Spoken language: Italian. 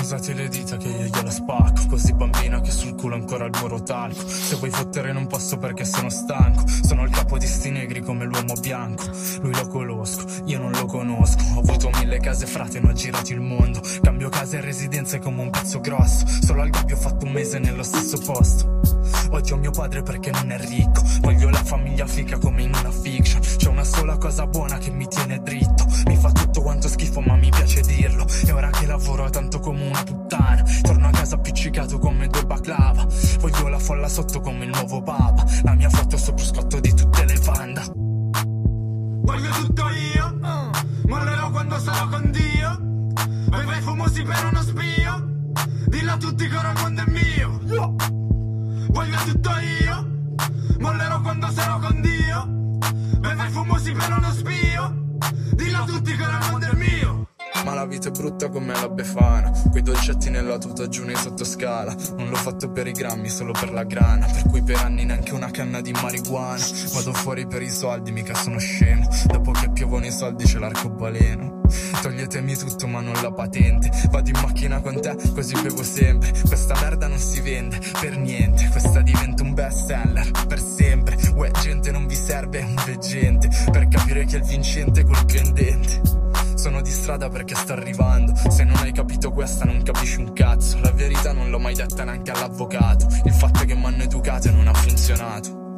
usati le dita che io gliela spacco. Così bambina che sul culo ancora il muro talco. Se vuoi fottere non posso perché sono stanco. Sono il capo di sti negri come l'uomo bianco. Lui lo conosco, io non lo conosco. Ho avuto mille case frate, non ho girato il mondo. Cambio case e residenze come un pezzo grosso. Solo al gabbio ho fatto un mese nello stesso posto. Odio mio padre perché non è ricco. Voglio la famiglia fica come in una fiction. C'è una sola cosa buona che mi tiene tanto come una puttana. Torno a casa appiccicato come due baclava Voglio la folla sotto come il nuovo papa. La mia foto sopra scotto di tutte le panda Voglio tutto io Mollerò quando sarò con Dio. Beve i fumosi per uno spio Dillo a tutti che ora il mondo è mio. Voglio tutto io Mollerò quando sarò con Dio. Beve i fumosi per uno spio Dillo a tutti che ora il mondo è mio Ma la vita è brutta come la befana. Quei dolcetti nella tuta giù nei sottoscala. Non l'ho fatto per i grammi, solo per la grana. Per cui per anni neanche una canna di marijuana. Vado fuori per i soldi, mica sono scemo. Dopo che piovono i soldi c'è l'arcobaleno. Toglietemi tutto ma non la patente. Vado in macchina con te, così bevo sempre. Questa merda non si vende, per niente. Questa diventa un best seller, per sempre. Uè, gente non vi serve un veggente. Per capire chi è il vincente col di strada perché sto arrivando. Se non hai capito questa non capisci un cazzo. La verità non l'ho mai detta neanche all'avvocato. Il fatto è che mi hanno educato e non ha funzionato.